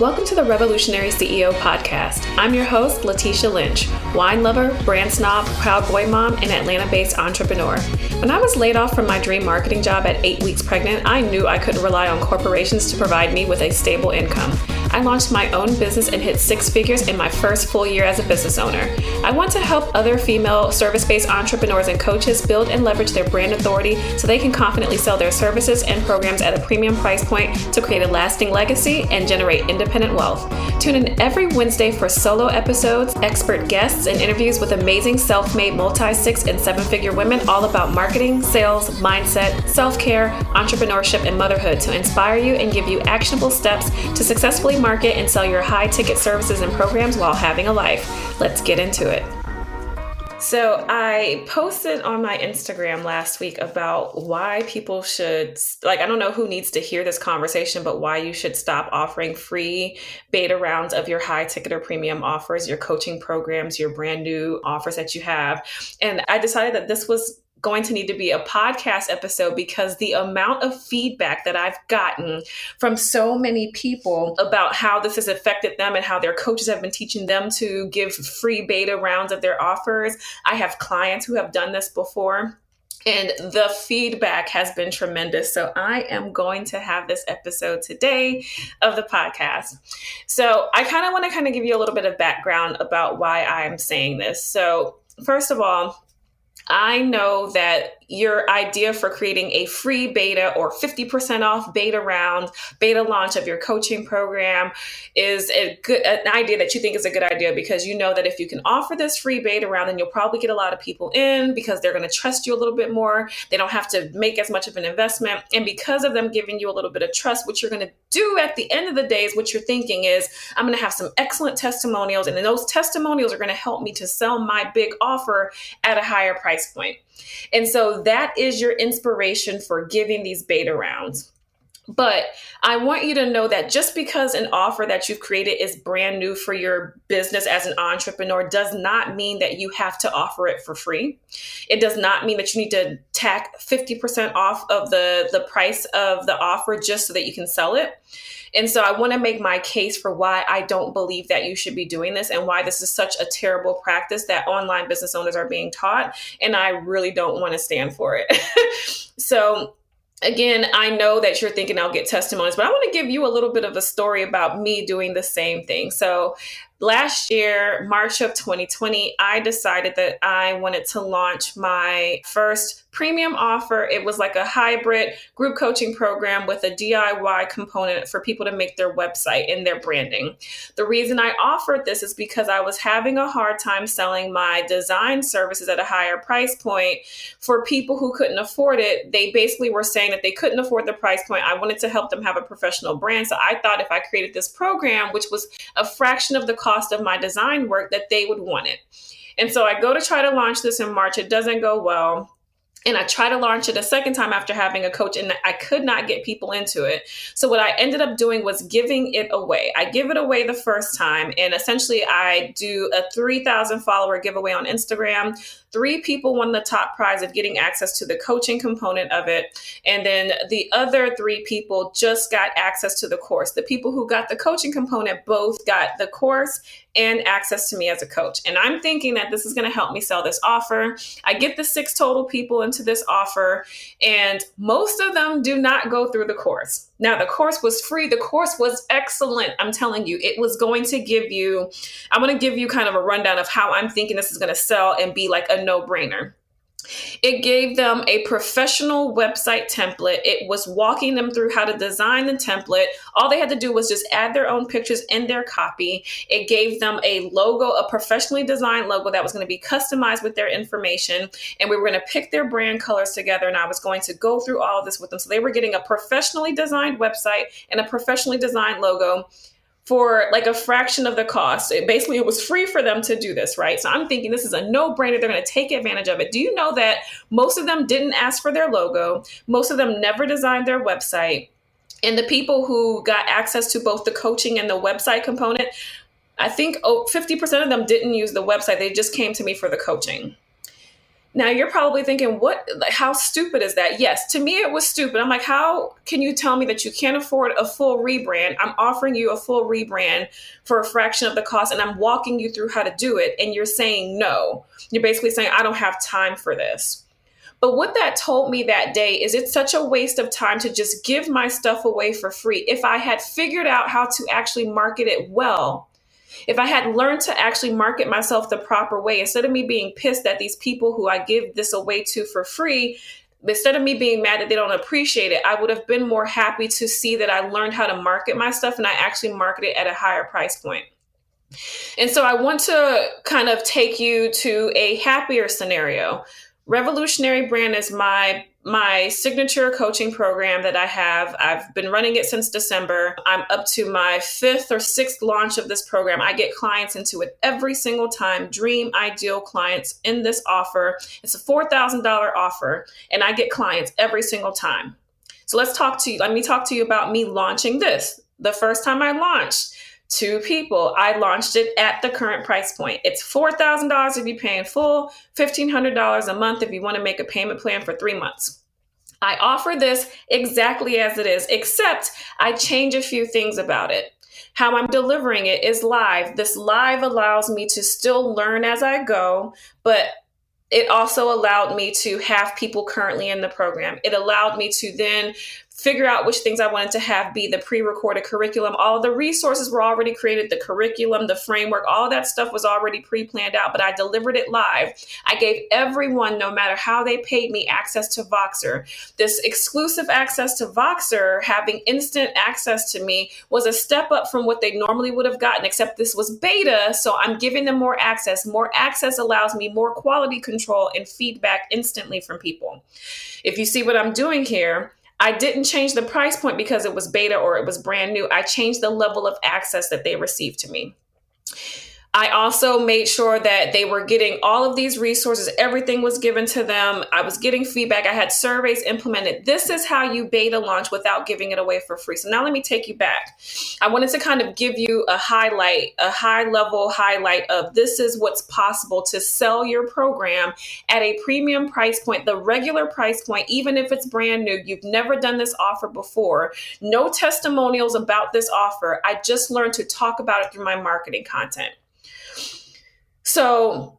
Welcome to the Revolutionary CEO podcast. I'm your host, Latesha Lynch, wine lover, brand snob, proud boy mom, and Atlanta based entrepreneur. When I was laid off from my dream marketing job at eight weeks pregnant, I knew I couldn't rely on corporations to provide me with a stable income. I launched my own business and hit six figures in my first full year as a business owner. I want to help other female service based entrepreneurs and coaches build and leverage their brand authority so they can confidently sell their services and programs at a premium price point to create a lasting legacy and generate independent wealth. Tune in every Wednesday for solo episodes, expert guests, and interviews with amazing self made multi six and seven figure women all about marketing, sales, mindset, self care, entrepreneurship, and motherhood to inspire you and give you actionable steps to successfully market and sell your high ticket services and programs while having a life. Let's get into it. So I posted on my Instagram last week about why people should like I don't know who needs to hear this conversation but why you should stop offering free beta rounds of your high ticket or premium offers, your coaching programs, your brand new offers that you have. And I decided that this was going to need to be a podcast episode because the amount of feedback that I've gotten from so many people about how this has affected them and how their coaches have been teaching them to give free beta rounds of their offers. I have clients who have done this before. And the feedback has been tremendous. So, I am going to have this episode today of the podcast. So, I kind of want to kind of give you a little bit of background about why I'm saying this. So, first of all, I know that your idea for creating a free beta or 50% off beta round, beta launch of your coaching program is a good an idea that you think is a good idea because you know that if you can offer this free beta round, then you'll probably get a lot of people in because they're going to trust you a little bit more. They don't have to make as much of an investment. And because of them giving you a little bit of trust, what you're going to do at the end of the day is what you're thinking is, I'm going to have some excellent testimonials. And then those testimonials are going to help me to sell my big offer at a higher price point. And so that is your inspiration for giving these beta rounds. But I want you to know that just because an offer that you've created is brand new for your business as an entrepreneur does not mean that you have to offer it for free. It does not mean that you need to tack 50% off of the, the price of the offer just so that you can sell it. And so I want to make my case for why I don't believe that you should be doing this and why this is such a terrible practice that online business owners are being taught. And I really don't want to stand for it. so again, I know that you're thinking I'll get testimonies, but I want to give you a little bit of a story about me doing the same thing. So, last year, March of 2020, I decided that I wanted to launch my first premium offer. It was like a hybrid group coaching program with a DIY component for people to make their website and their branding. The reason I offered this is because I was having a hard time selling my design services at a higher price point for people who couldn't afford it. They basically were saying that they couldn't afford the price point. I wanted to help them have a professional brand. So I thought if I created this program, which was a fraction of the cost of my design work, that they would want it. And so I go to try to launch this in March. It doesn't go well and I tried to launch it a second time after having a coach, and I could not get people into it. So, what I ended up doing was giving it away. I give it away the first time, and essentially, I do a 3,000 follower giveaway on Instagram. Three people won the top prize of getting access to the coaching component of it. And then the other three people just got access to the course. The people who got the coaching component both got the course and access to me as a coach. And I'm thinking that this is going to help me sell this offer. I get the six total people into this offer, and most of them do not go through the course. Now, the course was free. The course was excellent. I'm telling you, it was going to give you, I'm going to give you kind of a rundown of how I'm thinking this is going to sell and be like a no brainer. It gave them a professional website template. It was walking them through how to design the template. All they had to do was just add their own pictures in their copy. It gave them a logo, a professionally designed logo that was going to be customized with their information. And we were going to pick their brand colors together. And I was going to go through all of this with them. So they were getting a professionally designed website and a professionally designed logo for like a fraction of the cost. It basically, it was free for them to do this, right? So I'm thinking this is a no brainer. They're going to take advantage of it. Do you know that most of them didn't ask for their logo? Most of them never designed their website. And the people who got access to both the coaching and the website component, I think 50% of them didn't use the website. They just came to me for the coaching. Now you're probably thinking, what, like, how stupid is that? Yes, to me it was stupid. I'm like, how can you tell me that you can't afford a full rebrand? I'm offering you a full rebrand for a fraction of the cost and I'm walking you through how to do it. And you're saying no. You're basically saying, I don't have time for this. But what that told me that day is it's such a waste of time to just give my stuff away for free. If I had figured out how to actually market it well, if I had learned to actually market myself the proper way, instead of me being pissed at these people who I give this away to for free, instead of me being mad that they don't appreciate it, I would have been more happy to see that I learned how to market my stuff and I actually market it at a higher price point. And so I want to kind of take you to a happier scenario Revolutionary Brand is my my signature coaching program that I have. I've been running it since December. I'm up to my fifth or sixth launch of this program. I get clients into it every single time, dream ideal clients in this offer. It's a $4,000 offer, and I get clients every single time. So let's talk to you. Let me talk to you about me launching this. The first time I launched, two people. I launched it at the current price point. It's $4,000 if you pay in full, $1,500 a month if you want to make a payment plan for three months. I offer this exactly as it is, except I change a few things about it. How I'm delivering it is live. This live allows me to still learn as I go, but it also allowed me to have people currently in the program. It allowed me to then figure out which things I wanted to have be the pre recorded curriculum. All the resources were already created, the curriculum, the framework, all that stuff was already pre planned out, but I delivered it live. I gave everyone, no matter how they paid me, access to Voxer. This exclusive access to Voxer, having instant access to me, was a step up from what they normally would have gotten, except this was beta. So I'm giving them more access. More access allows me more quality control and feedback instantly from people. If you see what I'm doing here, I didn't change the price point because it was beta or it was brand new. I changed the level of access that they received to me. I also made sure that they were getting all of these resources. Everything was given to them. I was getting feedback. I had surveys implemented. This is how you beta launch without giving it away for free. So now let me take you back. I wanted to kind of give you a highlight, a high level highlight of this is what's possible to sell your program at a premium price point, the regular price point, even if it's brand new. You've never done this offer before. No testimonials about this offer. I just learned to talk about it through my marketing content. So,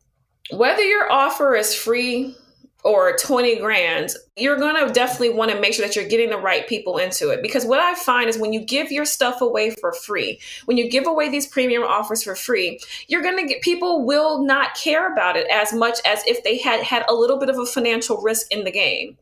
whether your offer is free or 20 grand, you're going to definitely want to make sure that you're getting the right people into it. Because what I find is when you give your stuff away for free, when you give away these premium offers for free, you're going to get people will not care about it as much as if they had had a little bit of a financial risk in the game.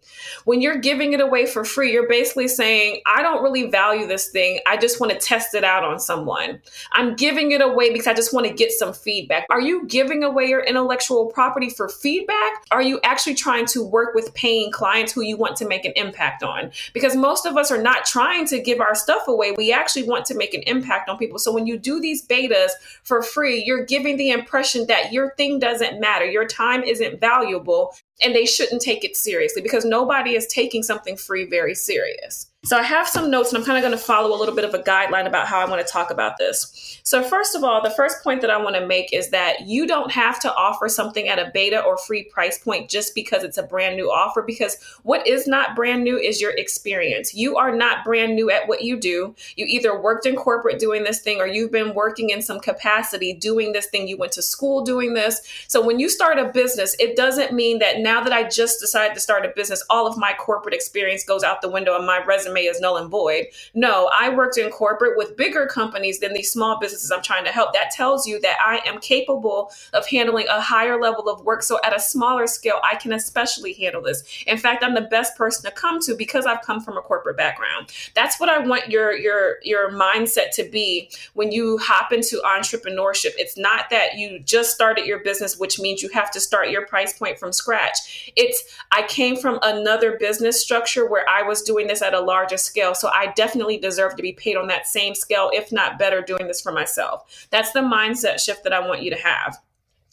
When you're giving it away for free, you're basically saying, I don't really value this thing. I just want to test it out on someone. I'm giving it away because I just want to get some feedback. Are you giving away your intellectual property for feedback? Are you actually trying to work with paying clients? Clients who you want to make an impact on. Because most of us are not trying to give our stuff away. We actually want to make an impact on people. So when you do these betas for free, you're giving the impression that your thing doesn't matter, your time isn't valuable, and they shouldn't take it seriously because nobody is taking something free very serious. So I have some notes and I'm kind of going to follow a little bit of a guideline about how I want to talk about this. So first of all, the first point that I want to make is that you don't have to offer something at a beta or free price point just because it's a brand new offer because what is not brand new is your experience. You are not brand new at what you do. You either worked in corporate doing this thing or you've been working in some capacity doing this thing. You went to school doing this. So when you start a business, it doesn't mean that now that I just decided to start a business, all of my corporate experience goes out the window and my resume resume is null and void. No, I worked in corporate with bigger companies than these small businesses I'm trying to help. That tells you that I am capable of handling a higher level of work. So at a smaller scale, I can especially handle this. In fact, I'm the best person to come to because I've come from a corporate background. That's what I want your your your mindset to be when you hop into entrepreneurship. It's not that you just started your business, which means you have to start your price point from scratch. It's I came from another business structure where I was doing this at a large larger scale. So I definitely deserve to be paid on that same scale, if not better, doing this for myself. That's the mindset shift that I want you to have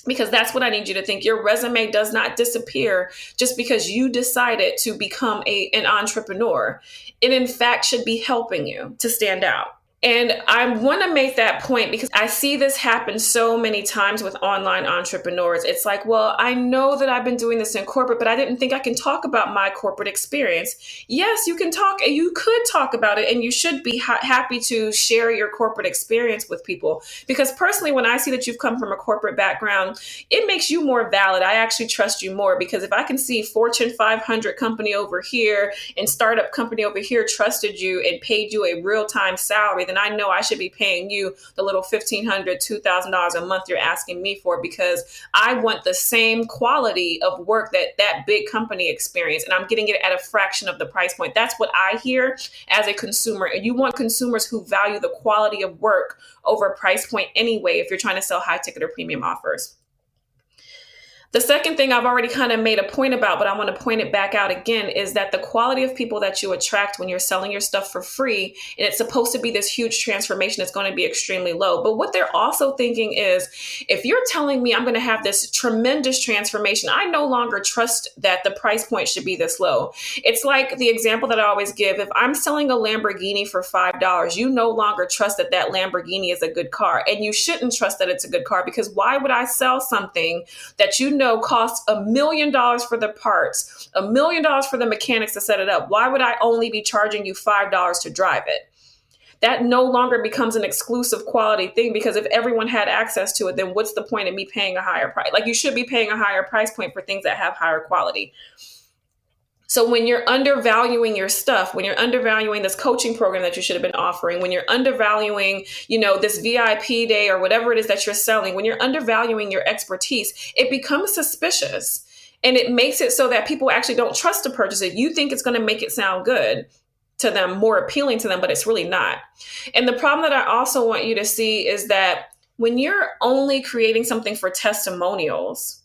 because that's what I need you to think. Your resume does not disappear just because you decided to become a, an entrepreneur. It, in fact, should be helping you to stand out. And I want to make that point because I see this happen so many times with online entrepreneurs. It's like, well, I know that I've been doing this in corporate, but I didn't think I can talk about my corporate experience. Yes, you can talk and you could talk about it, and you should be ha- happy to share your corporate experience with people. Because personally, when I see that you've come from a corporate background, it makes you more valid. I actually trust you more because if I can see Fortune 500 company over here and startup company over here trusted you and paid you a real time salary, then I know I should be paying you the little $1,500, $2,000 a month you're asking me for because I want the same quality of work that that big company experience and I'm getting it at a fraction of the price point. That's what I hear as a consumer. And you want consumers who value the quality of work over price point anyway if you're trying to sell high ticket or premium offers. The second thing I've already kind of made a point about, but I want to point it back out again, is that the quality of people that you attract when you're selling your stuff for free, and it's supposed to be this huge transformation, it's going to be extremely low. But what they're also thinking is if you're telling me I'm going to have this tremendous transformation, I no longer trust that the price point should be this low. It's like the example that I always give if I'm selling a Lamborghini for $5, you no longer trust that that Lamborghini is a good car. And you shouldn't trust that it's a good car because why would I sell something that you know? Know costs a million dollars for the parts, a million dollars for the mechanics to set it up. Why would I only be charging you $5 to drive it? That no longer becomes an exclusive quality thing because if everyone had access to it, then what's the point of me paying a higher price? Like you should be paying a higher price point for things that have higher quality. So when you're undervaluing your stuff, when you're undervaluing this coaching program that you should have been offering, when you're undervaluing, you know, this VIP day or whatever it is that you're selling, when you're undervaluing your expertise, it becomes suspicious. And it makes it so that people actually don't trust to purchase it. You think it's going to make it sound good to them, more appealing to them, but it's really not. And the problem that I also want you to see is that when you're only creating something for testimonials,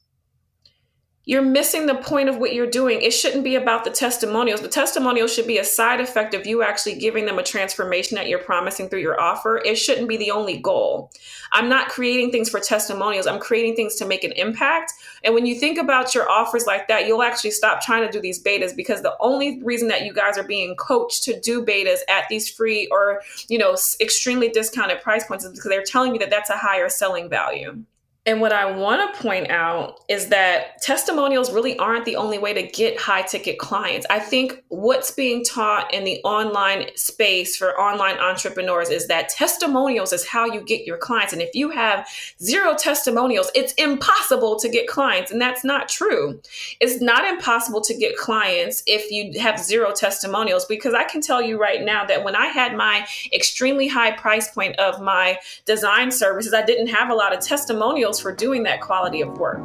you're missing the point of what you're doing. It shouldn't be about the testimonials. The testimonials should be a side effect of you actually giving them a transformation that you're promising through your offer. It shouldn't be the only goal. I'm not creating things for testimonials. I'm creating things to make an impact. And when you think about your offers like that, you'll actually stop trying to do these betas because the only reason that you guys are being coached to do betas at these free or, you know, extremely discounted price points is because they're telling you that that's a higher selling value. And what I want to point out is that testimonials really aren't the only way to get high ticket clients. I think what's being taught in the online space for online entrepreneurs is that testimonials is how you get your clients. And if you have zero testimonials, it's impossible to get clients. And that's not true. It's not impossible to get clients if you have zero testimonials, because I can tell you right now that when I had my extremely high price point of my design services, I didn't have a lot of testimonials for doing that quality of work.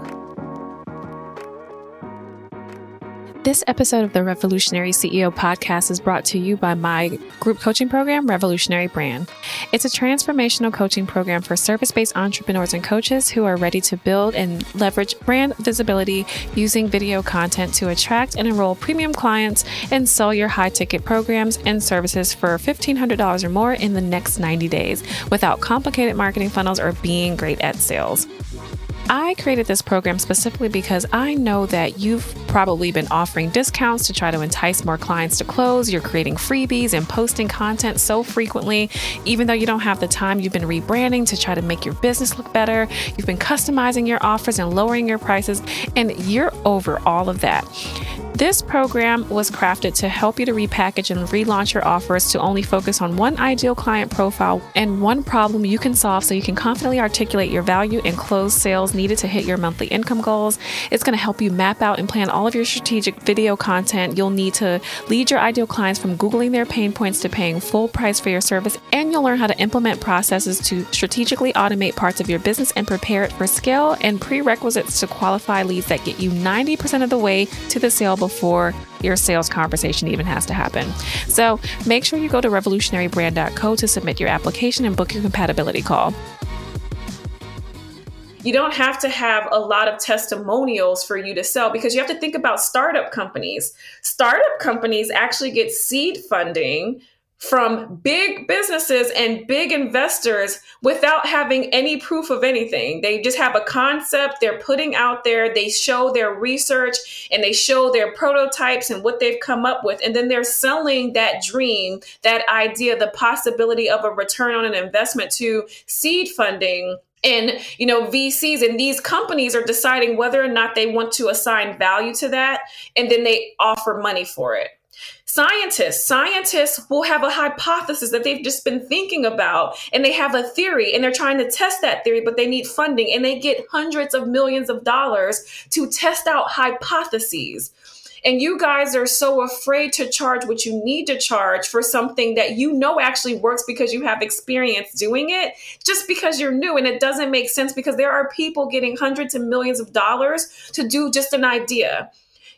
This episode of the Revolutionary CEO podcast is brought to you by my group coaching program, Revolutionary Brand. It's a transformational coaching program for service based entrepreneurs and coaches who are ready to build and leverage brand visibility using video content to attract and enroll premium clients and sell your high ticket programs and services for $1,500 or more in the next 90 days without complicated marketing funnels or being great at sales. I created this program specifically because I know that you've probably been offering discounts to try to entice more clients to close. You're creating freebies and posting content so frequently. Even though you don't have the time, you've been rebranding to try to make your business look better. You've been customizing your offers and lowering your prices, and you're over all of that. This program was crafted to help you to repackage and relaunch your offers to only focus on one ideal client profile and one problem you can solve so you can confidently articulate your value and close sales needed to hit your monthly income goals. It's going to help you map out and plan all of your strategic video content you'll need to lead your ideal clients from Googling their pain points to paying full price for your service. And you'll learn how to implement processes to strategically automate parts of your business and prepare it for scale and prerequisites to qualify leads that get you 90% of the way to the sale before your sales conversation even has to happen. So make sure you go to revolutionarybrand.co to submit your application and book your compatibility call. You don't have to have a lot of testimonials for you to sell because you have to think about startup companies. Startup companies actually get seed funding from big businesses and big investors without having any proof of anything. They just have a concept they're putting out there, they show their research and they show their prototypes and what they've come up with. And then they're selling that dream, that idea, the possibility of a return on an investment to seed funding and you know vcs and these companies are deciding whether or not they want to assign value to that and then they offer money for it Scientists, scientists will have a hypothesis that they've just been thinking about and they have a theory and they're trying to test that theory, but they need funding and they get hundreds of millions of dollars to test out hypotheses. And you guys are so afraid to charge what you need to charge for something that you know actually works because you have experience doing it, just because you're new. And it doesn't make sense because there are people getting hundreds of millions of dollars to do just an idea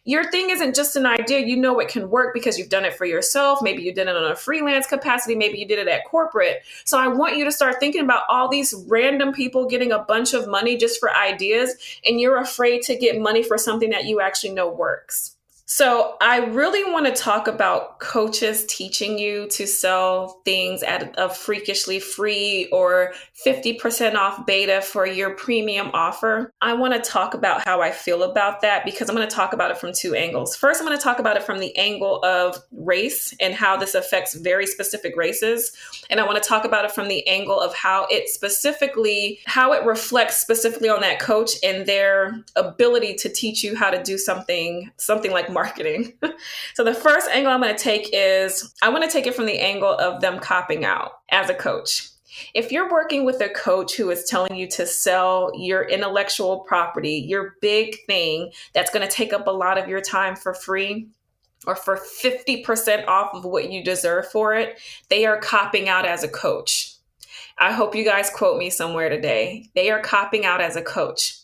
your thing isn't just an idea. You know it can work because you've done it for yourself. Maybe you did it on a freelance capacity. Maybe you did it at corporate. So I want you to start thinking about all these random people getting a bunch of money just for ideas, and you're afraid to get money for something that you actually know works. So, I really want to talk about coaches teaching you to sell things at a freakishly free or 50% off beta for your premium offer. I want to talk about how I feel about that because I'm going to talk about it from two angles. First, I'm going to talk about it from the angle of race and how this affects very specific races. And I want to talk about it from the angle of how it specifically, how it reflects specifically on that coach and their ability to teach you how to do something, something like marketing. so the first angle I'm going to take is I want to take it from the angle of them copping out as a coach. If you're working with a coach who is telling you to sell your intellectual property, your big thing that's going to take up a lot of your time for free, or for 50% off of what you deserve for it, they are copping out as a coach. I hope you guys quote me somewhere today. They are copping out as a coach.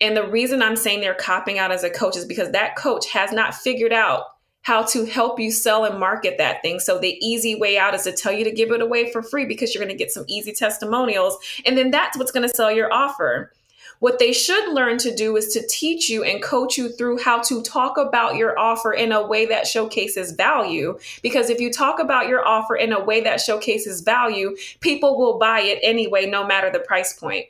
And the reason I'm saying they're copping out as a coach is because that coach has not figured out how to help you sell and market that thing. So the easy way out is to tell you to give it away for free because you're going to get some easy testimonials. And then that's what's going to sell your offer. What they should learn to do is to teach you and coach you through how to talk about your offer in a way that showcases value. Because if you talk about your offer in a way that showcases value, people will buy it anyway, no matter the price point.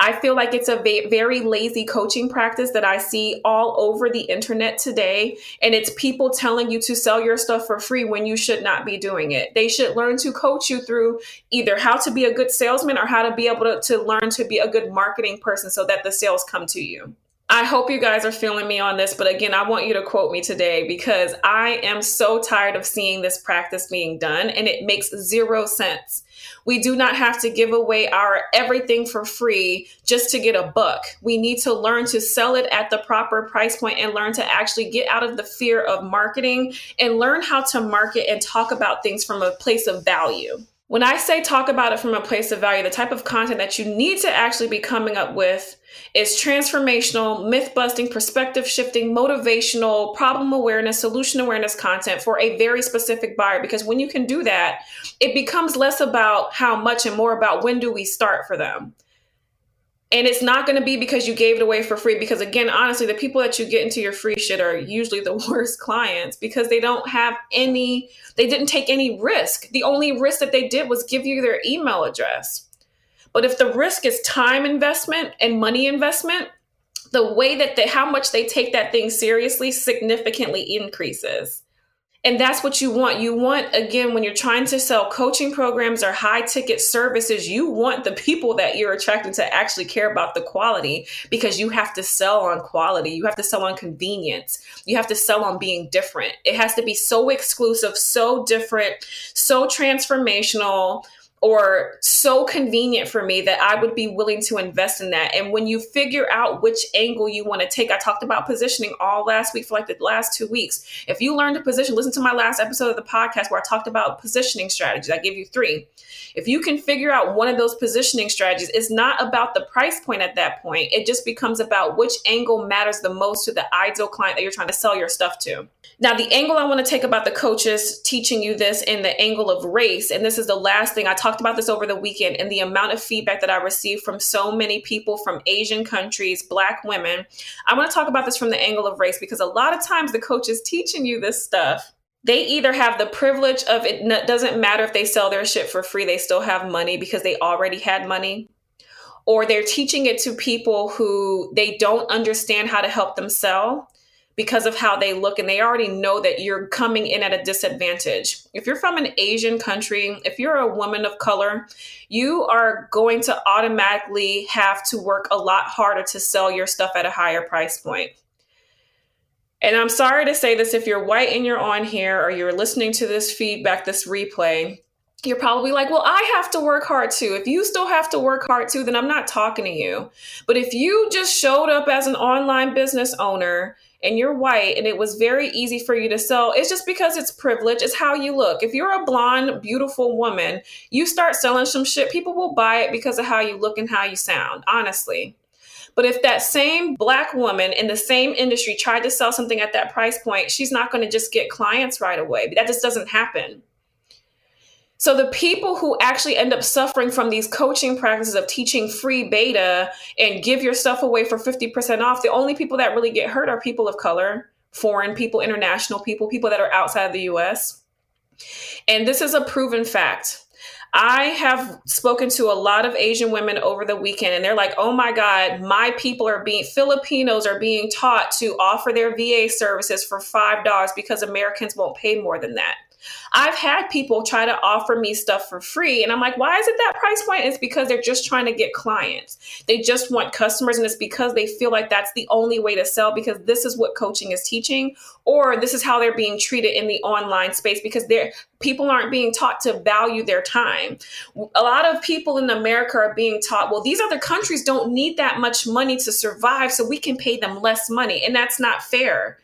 I feel like it's a va- very lazy coaching practice that I see all over the internet today. And it's people telling you to sell your stuff for free when you should not be doing it. They should learn to coach you through either how to be a good salesman or how to be able to, to learn to be a good marketing person so that the sales come to you. I hope you guys are feeling me on this, but again, I want you to quote me today because I am so tired of seeing this practice being done and it makes zero sense. We do not have to give away our everything for free just to get a buck. We need to learn to sell it at the proper price point and learn to actually get out of the fear of marketing and learn how to market and talk about things from a place of value. When I say talk about it from a place of value, the type of content that you need to actually be coming up with is transformational, myth busting, perspective shifting, motivational, problem awareness, solution awareness content for a very specific buyer. Because when you can do that, it becomes less about how much and more about when do we start for them. And it's not going to be because you gave it away for free. Because again, honestly, the people that you get into your free shit are usually the worst clients because they don't have any, they didn't take any risk. The only risk that they did was give you their email address. But if the risk is time investment and money investment, the way that they, how much they take that thing seriously significantly increases. And that's what you want. You want, again, when you're trying to sell coaching programs or high ticket services, you want the people that you're attracting to actually care about the quality because you have to sell on quality. You have to sell on convenience. You have to sell on being different. It has to be so exclusive, so different, so transformational, or so convenient for me that I would be willing to invest in that. And when you figure out which angle you want to take, I talked about positioning all last week for like the last two weeks. If you learn to position, listen to my last episode of the podcast where I talked about positioning strategies. I give you three. If you can figure out one of those positioning strategies, it's not about the price point at that point. It just becomes about which angle matters the most to the ideal client that you're trying to sell your stuff to. Now, the angle I want to take about the coaches teaching you this in the angle of race, and this is the last thing I talked about this over the weekend, and the amount of feedback that I received from so many people from Asian countries, Black women. I want to talk about this from the angle of race because a lot of times the coach is teaching you this stuff they either have the privilege of it doesn't matter if they sell their shit for free, they still have money because they already had money. Or they're teaching it to people who they don't understand how to help them sell because of how they look and they already know that you're coming in at a disadvantage. If you're from an Asian country, if you're a woman of color, you are going to automatically have to work a lot harder to sell your stuff at a higher price point. And I'm sorry to say this if you're white and you're on here or you're listening to this feedback, this replay, you're probably like, well, I have to work hard too. If you still have to work hard too, then I'm not talking to you. But if you just showed up as an online business owner and you're white and it was very easy for you to sell, it's just because it's privilege. It's how you look. If you're a blonde, beautiful woman, you start selling some shit, people will buy it because of how you look and how you sound, honestly. But if that same black woman in the same industry tried to sell something at that price point, she's not going to just get clients right away. That just doesn't happen. So the people who actually end up suffering from these coaching practices of teaching free beta and give your stuff away for 50% off, the only people that really get hurt are people of color, foreign people, international people, people that are outside of the US. And this is a proven fact. I have spoken to a lot of Asian women over the weekend, and they're like, oh my God, my people are being, Filipinos are being taught to offer their VA services for $5 because Americans won't pay more than that. I've had people try to offer me stuff for free, and I'm like, why is it that price point? It's because they're just trying to get clients. They just want customers, and it's because they feel like that's the only way to sell because this is what coaching is teaching, or this is how they're being treated in the online space because they're people aren't being taught to value their time. A lot of people in America are being taught, well, these other countries don't need that much money to survive, so we can pay them less money. And that's not fair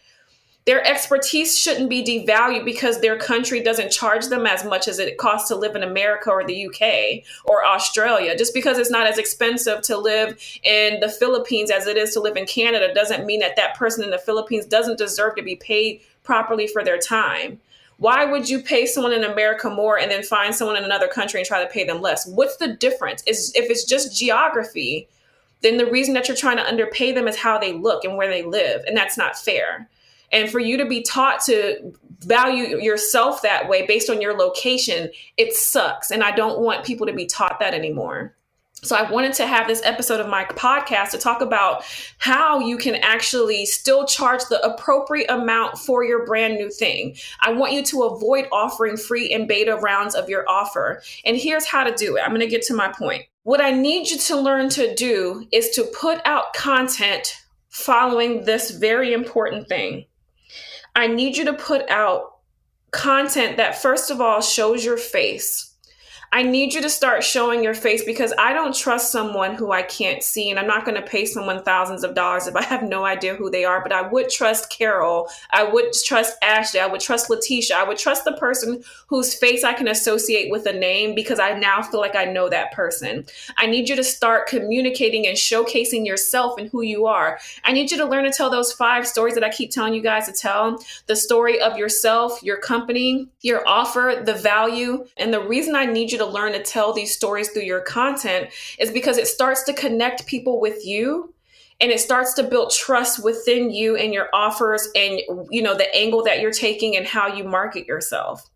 their expertise shouldn't be devalued because their country doesn't charge them as much as it costs to live in America or the UK or Australia. Just because it's not as expensive to live in the Philippines as it is to live in Canada doesn't mean that that person in the Philippines doesn't deserve to be paid properly for their time. Why would you pay someone in America more and then find someone in another country and try to pay them less? What's the difference? Is if it's just geography, then the reason that you're trying to underpay them is how they look and where they live, and that's not fair. And for you to be taught to value yourself that way based on your location, it sucks. And I don't want people to be taught that anymore. So I wanted to have this episode of my podcast to talk about how you can actually still charge the appropriate amount for your brand new thing. I want you to avoid offering free and beta rounds of your offer. And here's how to do it. I'm going to get to my point. What I need you to learn to do is to put out content following this very important thing. I need you to put out content that, first of all, shows your face. I need you to start showing your face because I don't trust someone who I can't see. And I'm not going to pay someone thousands of dollars if I have no idea who they are. But I would trust Carol. I would trust Ashley. I would trust Latesha. I would trust the person whose face I can associate with a name because I now feel like I know that person. I need you to start communicating and showcasing yourself and who you are. I need you to learn to tell those five stories that I keep telling you guys to tell the story of yourself, your company, your offer, the value. And the reason I need you to to learn to tell these stories through your content is because it starts to connect people with you and it starts to build trust within you and your offers and you know the angle that you're taking and how you market yourself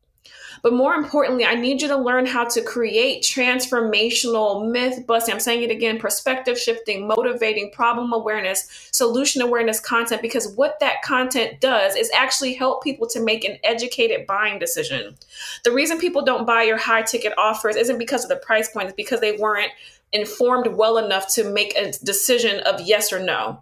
but more importantly, I need you to learn how to create transformational myth busting. I'm saying it again perspective shifting, motivating, problem awareness, solution awareness content, because what that content does is actually help people to make an educated buying decision. The reason people don't buy your high ticket offers isn't because of the price point, it's because they weren't informed well enough to make a decision of yes or no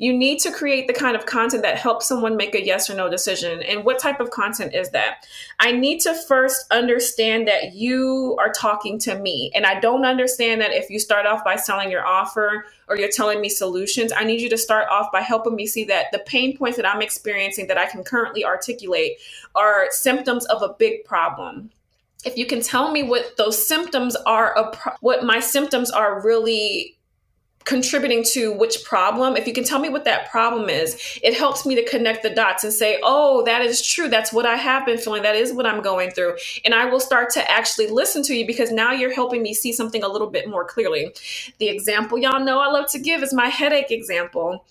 you need to create the kind of content that helps someone make a yes or no decision. And what type of content is that? I need to first understand that you are talking to me. And I don't understand that if you start off by selling your offer or you're telling me solutions, I need you to start off by helping me see that the pain points that I'm experiencing that I can currently articulate are symptoms of a big problem if you can tell me what those symptoms are what my symptoms are really contributing to which problem. If you can tell me what that problem is it helps me to connect the dots and say oh that is true. That's what i have been feeling. That is what i'm going through. And i will start to actually listen to you because now you're helping me see something a little bit more clearly. The example y'all know i love to give is my headache example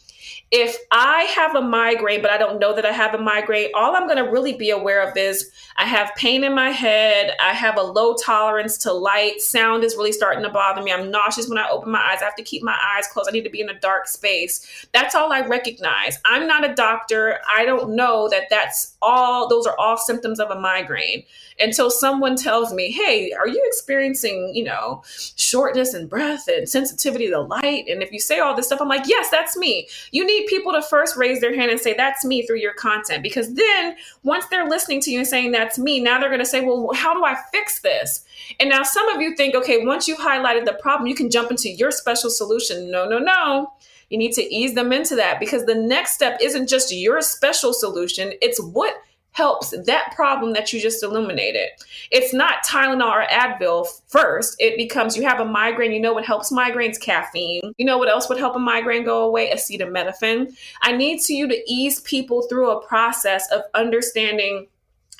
if I have a migraine, but I don't know that I have a migraine, all I'm going to really be aware of is I have pain in my head. I have a low tolerance to light. Sound is really starting to bother me. I'm nauseous when I open my eyes. I have to keep my eyes closed. I need to be in a dark space. That's all I recognize. I'm not a doctor. I don't know that that's all, those are all symptoms of a migraine until someone tells me, hey, are you experiencing, you know, shortness and breath and sensitivity to light? And if you say all this stuff, I'm like, yes, that's me. You need people to first raise their hand and say, that's me through your content. Because then once they're listening to you and saying, that's me, now they're going to say, well, how do I fix this? And now some of you think, okay, once you've highlighted the problem, you can jump into your special solution. No, no, no. You need to ease them into that because the next step isn't just your special solution, it's what helps that problem that you just illuminated. It's not Tylenol or Advil first. It becomes you have a migraine. You know what helps migraines? Caffeine. You know what else would help a migraine go away? Acetaminophen. I need to you to ease people through a process of understanding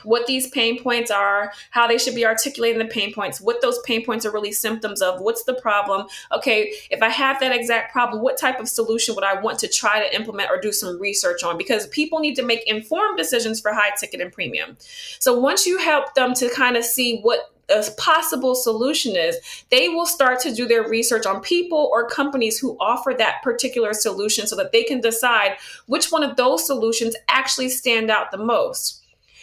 what these pain points are, how they should be articulating the pain points, what those pain points are really symptoms of, what's the problem. Okay, if I have that exact problem, what type of solution would I want to try to implement or do some research on? Because people need to make informed decisions for high ticket and premium. So once you help them to kind of see what a possible solution is, they will start to do their research on people or companies who offer that particular solution so that they can decide which one of those solutions actually stand out the most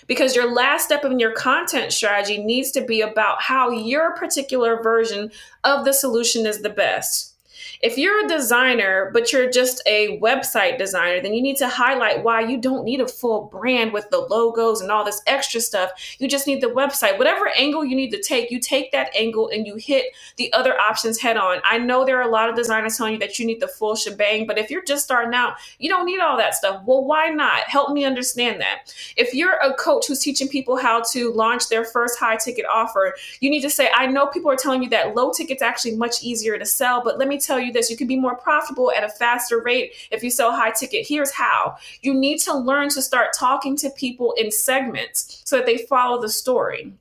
because your last step in your content strategy needs to be about how your particular version of the solution is the best. If you're a designer, but you're just a website designer, then you need to highlight why you don't need a full brand with the logos and all this extra stuff. You just need the website. Whatever angle you need to take, you take that angle and you hit the other options head on. I know there are a lot of designers telling you that you need the full shebang, but if you're just starting out, you don't need all that stuff. Well, why not? Help me understand that. If you're a coach who's teaching people how to launch their first high ticket offer, you need to say, I know people are telling you that low ticket's actually much easier to sell, but let me tell you this you can be more profitable at a faster rate if you sell high ticket. Here's how you need to learn to start talking to people in segments so that they follow the story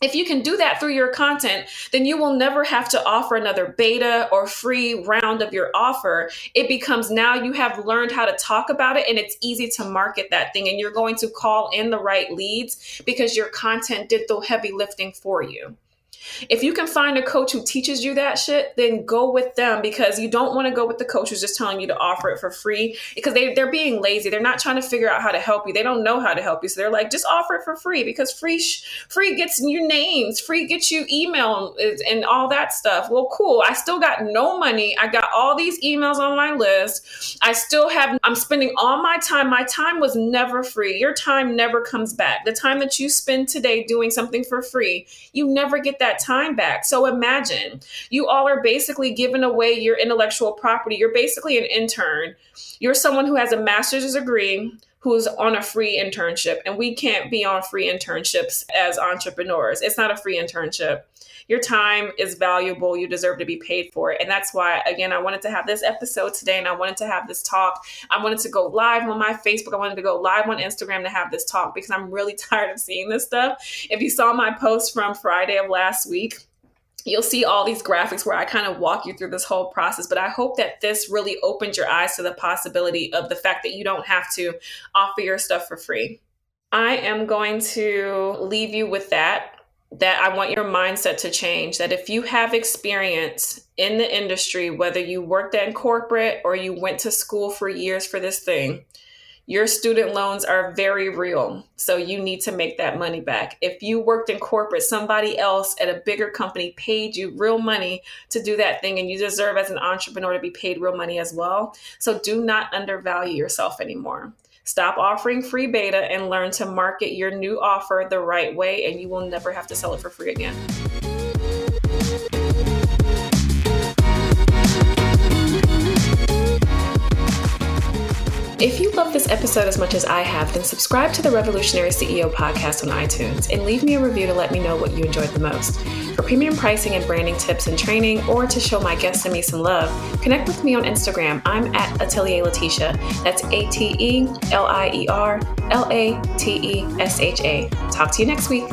if you can do that through your content, then you will never have to offer another beta or free round of your offer. It becomes now you have learned how to talk about it and it's easy to market that thing. And you're going to call in the right leads because your content did the heavy lifting for you. If you can find a coach who teaches you that shit, then go with them because you don't want to go with the coach who's just telling you to offer it for free because they, they're being lazy. They're not trying to figure out how to help you. They don't know how to help you. So they're like, just offer it for free because free free gets you names, free gets you email and all that stuff. Well, cool. I still got no money. I got all these emails on my list. I still have, I'm spending all my time. My time was never free. Your time never comes back. The time that you spend today doing something for free, you never get that time back. So imagine you all are basically giving away your intellectual property. You're basically an intern. You're someone who has a master's degree who's on a free internship, and we can't be on free internships as entrepreneurs. It's not a free internship your time is valuable. You deserve to be paid for it. And that's why, again, I wanted to have this episode today and I wanted to have this talk. I wanted to go live on my Facebook. I wanted to go live on Instagram to have this talk because I'm really tired of seeing this stuff. If you saw my post from Friday of last week, you'll see all these graphics where I kind of walk you through this whole process. But I hope that this really opened your eyes to the possibility of the fact that you don't have to offer your stuff for free. I am going to leave you with that that I want your mindset to change. That if you have experience in the industry, whether you worked at corporate or you went to school for years for this thing, your student loans are very real. So you need to make that money back. If you worked in corporate, somebody else at a bigger company paid you real money to do that thing, and you deserve as an entrepreneur to be paid real money as well. So do not undervalue yourself anymore. Stop offering free beta and learn to market your new offer the right way, and you will never have to sell it for free again. If you love this episode as much as I have, then subscribe to the Revolutionary CEO podcast on iTunes and leave me a review to let me know what you enjoyed the most. For premium pricing and branding tips and training, or to show my guests and me some love, connect with me on Instagram. I'm at Atelier Latesha. That's A T E L I E R L A T E S H A. Talk to you next week.